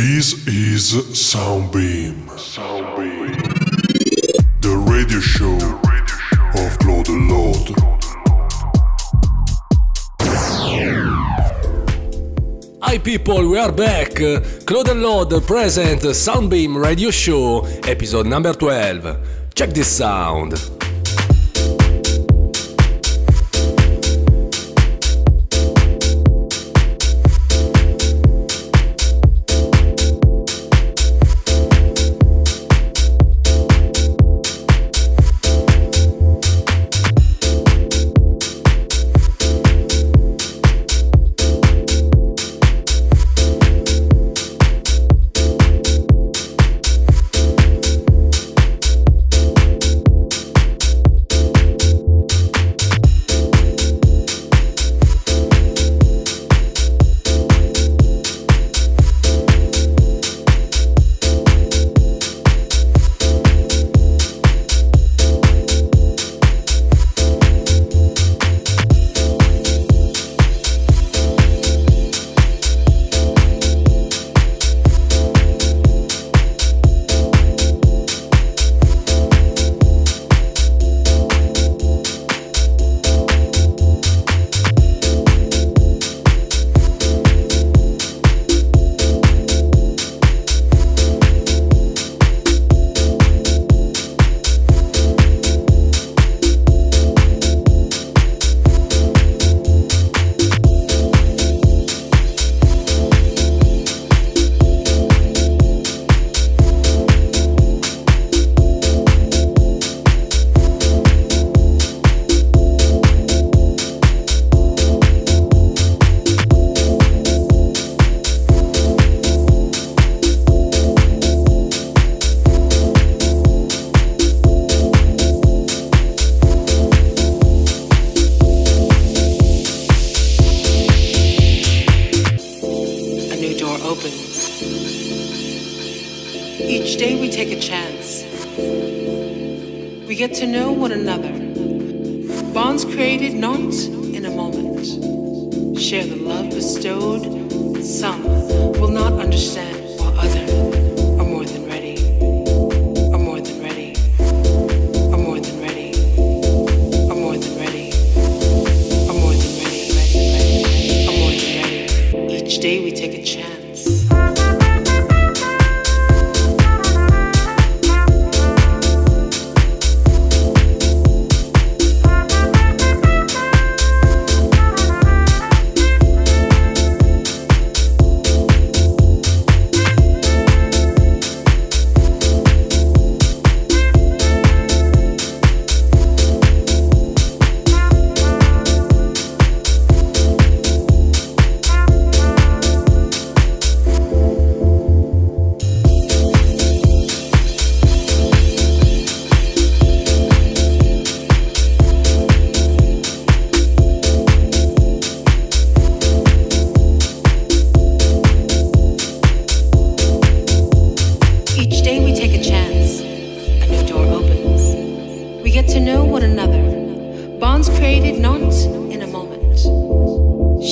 This is Soundbeam. Soundbeam. The radio show of Claude Lord. Hi people, we are back. Claude Lord present Soundbeam Radio Show, episode number 12. Check this sound.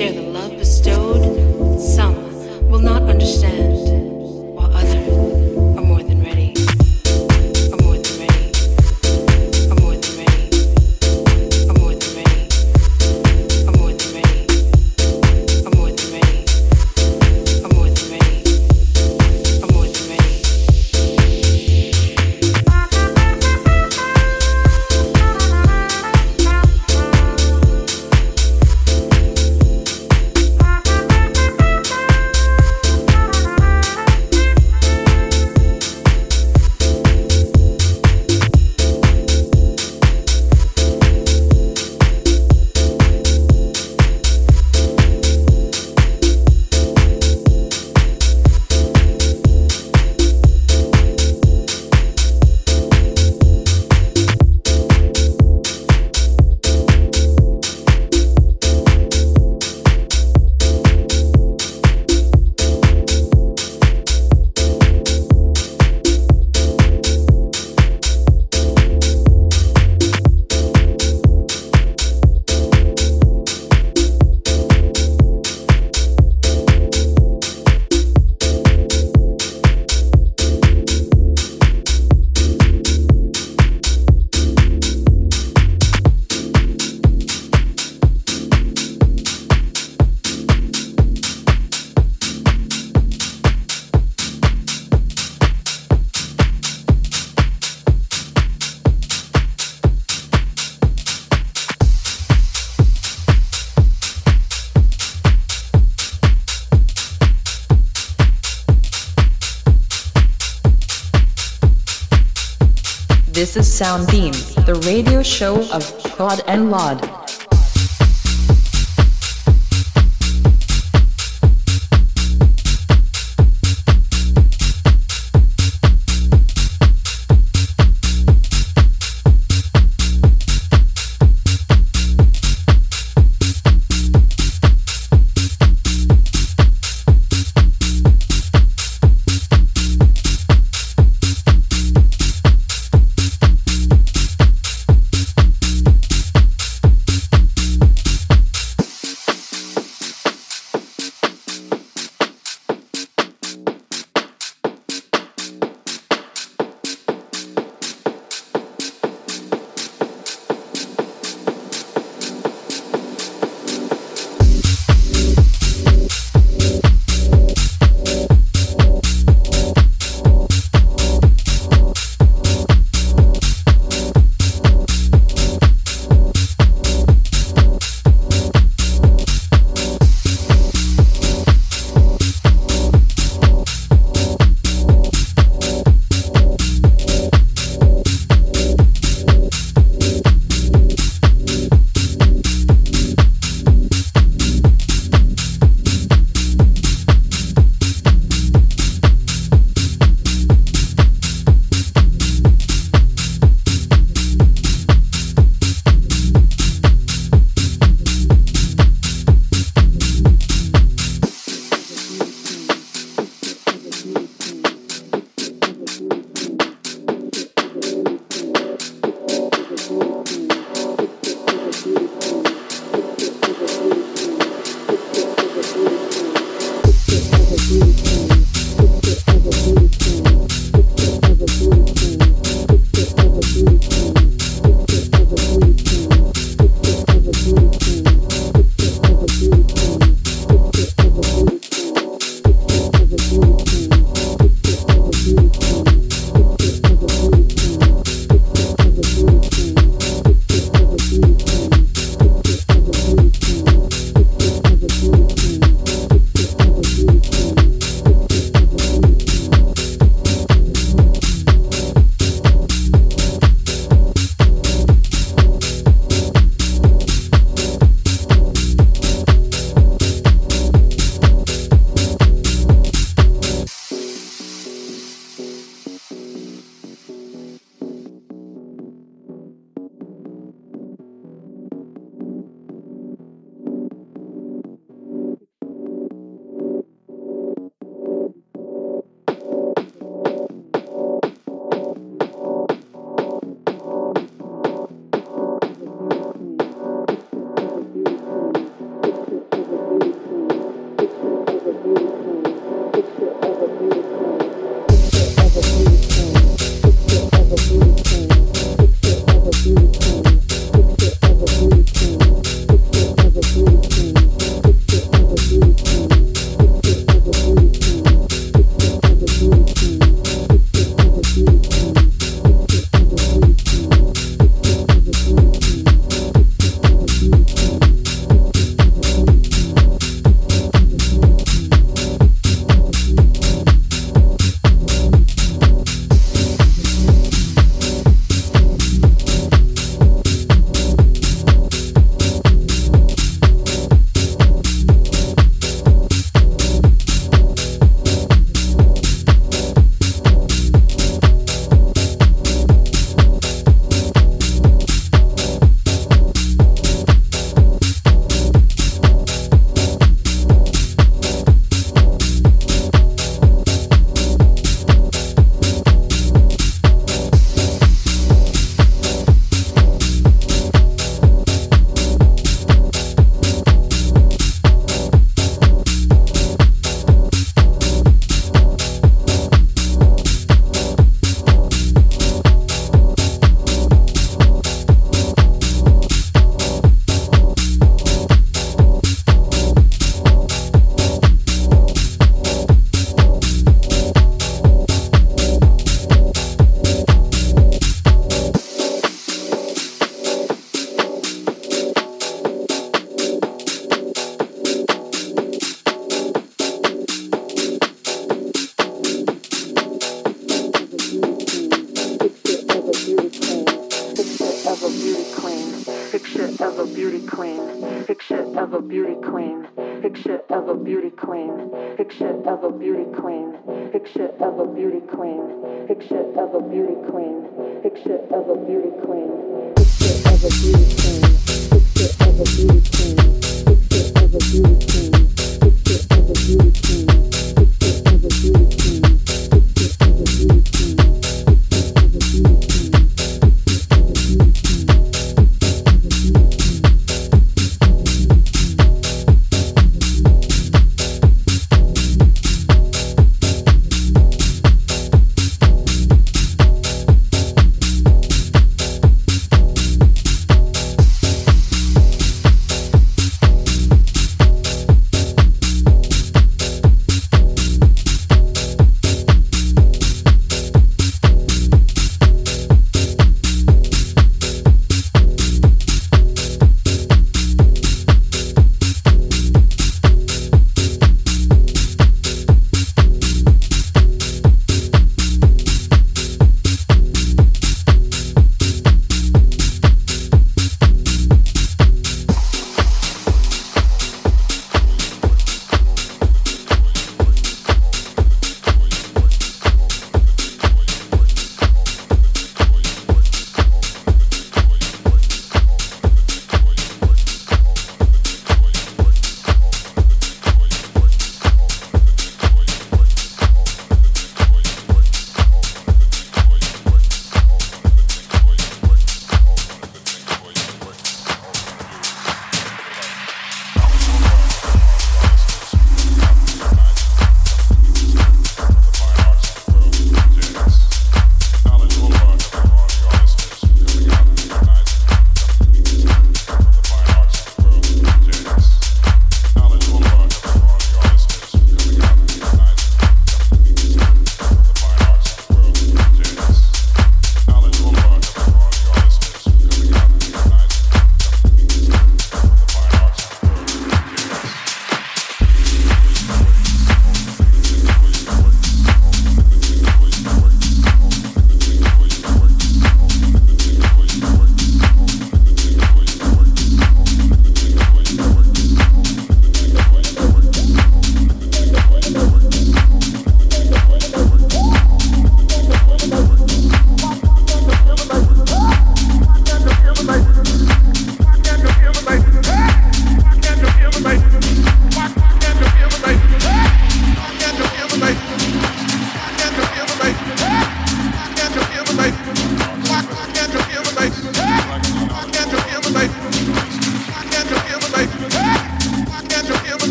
share the This is Soundbeam, the radio show of Claude and Laud.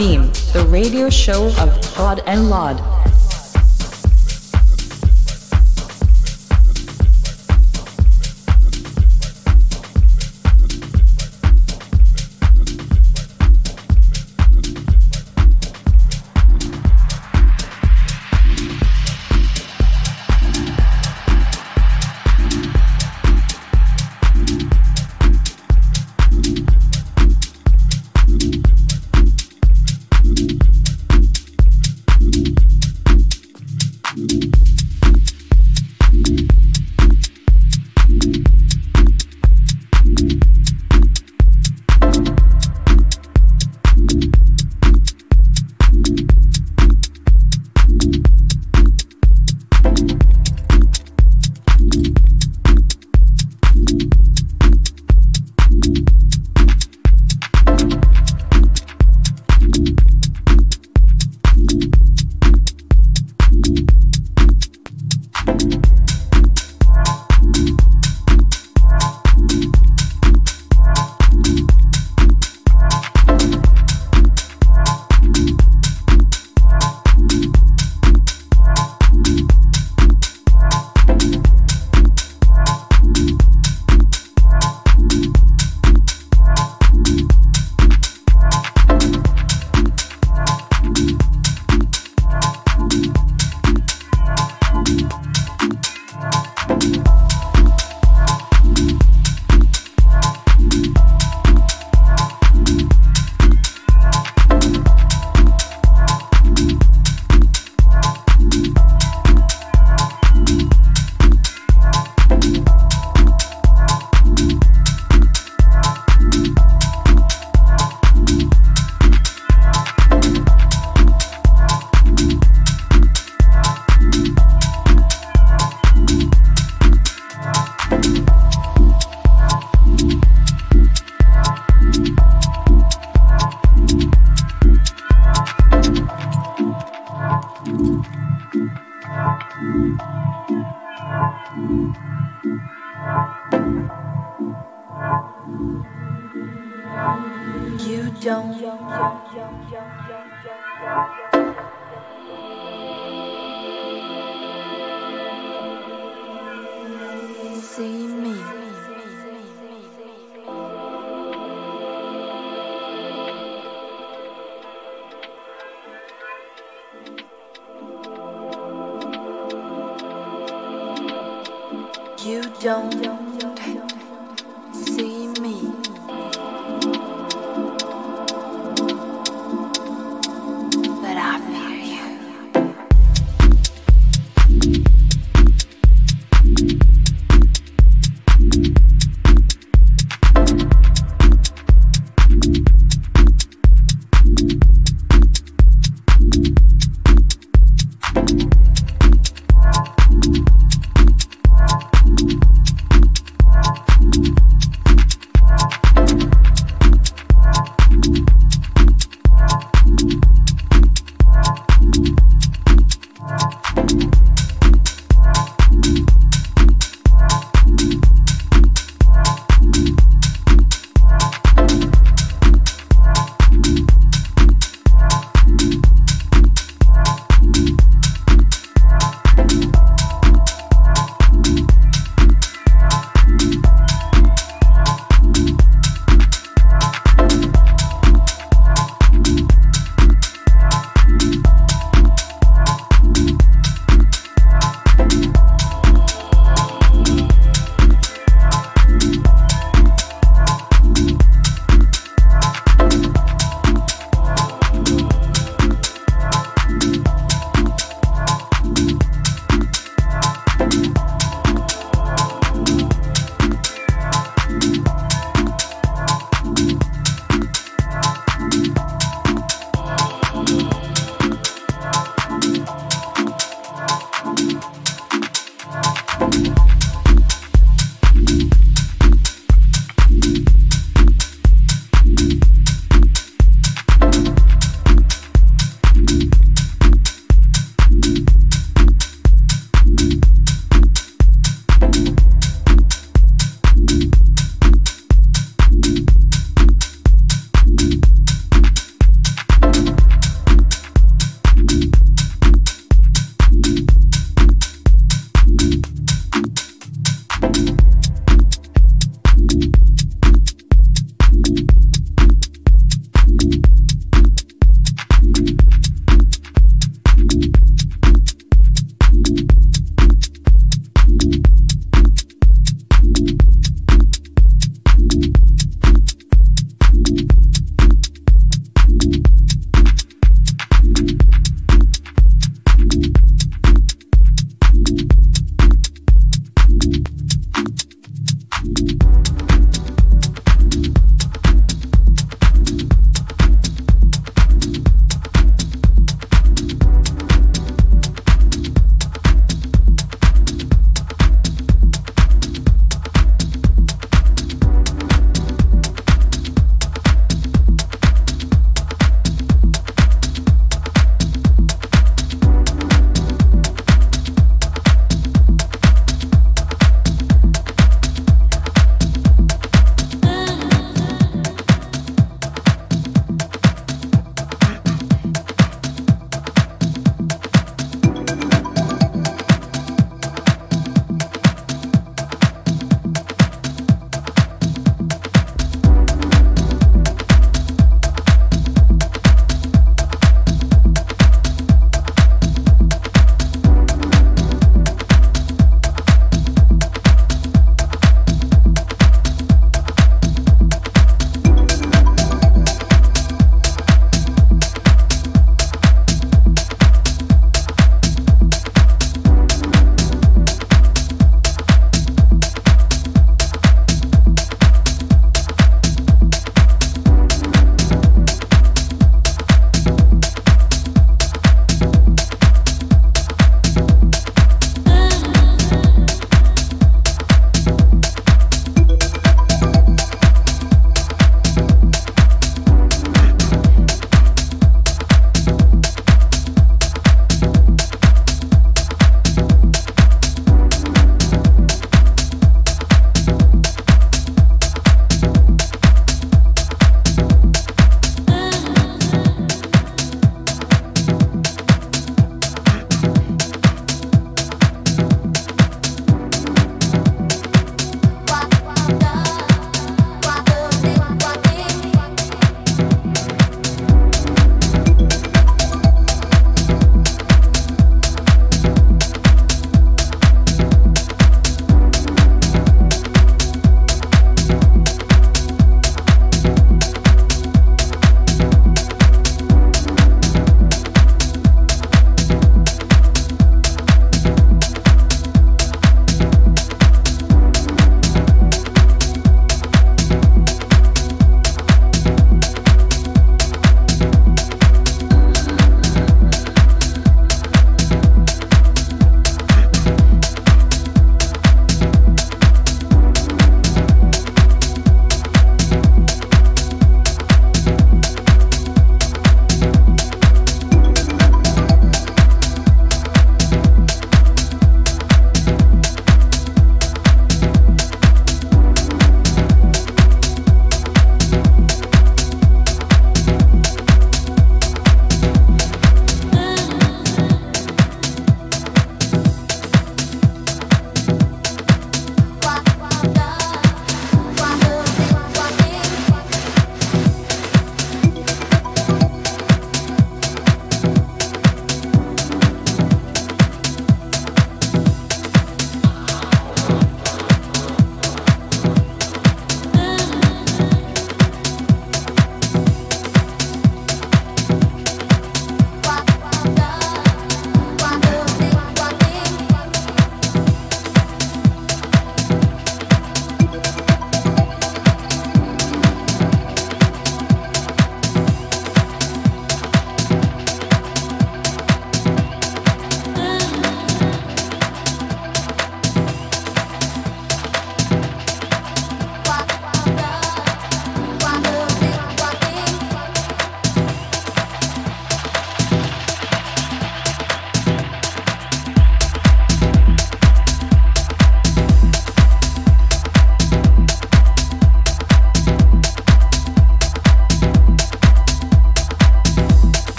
Soundbeam, the radio show of Claude and Laud.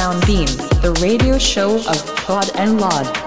This is Soundbeam, the radio show of Claude and Laud.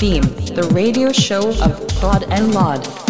Soundbeam, the radio show of Claude and Laud.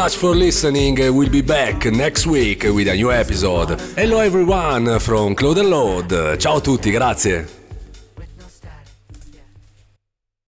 much for listening. We'll be back next week with a new episode. Hello everyone from Claude and Load. Ciao a tutti, grazie.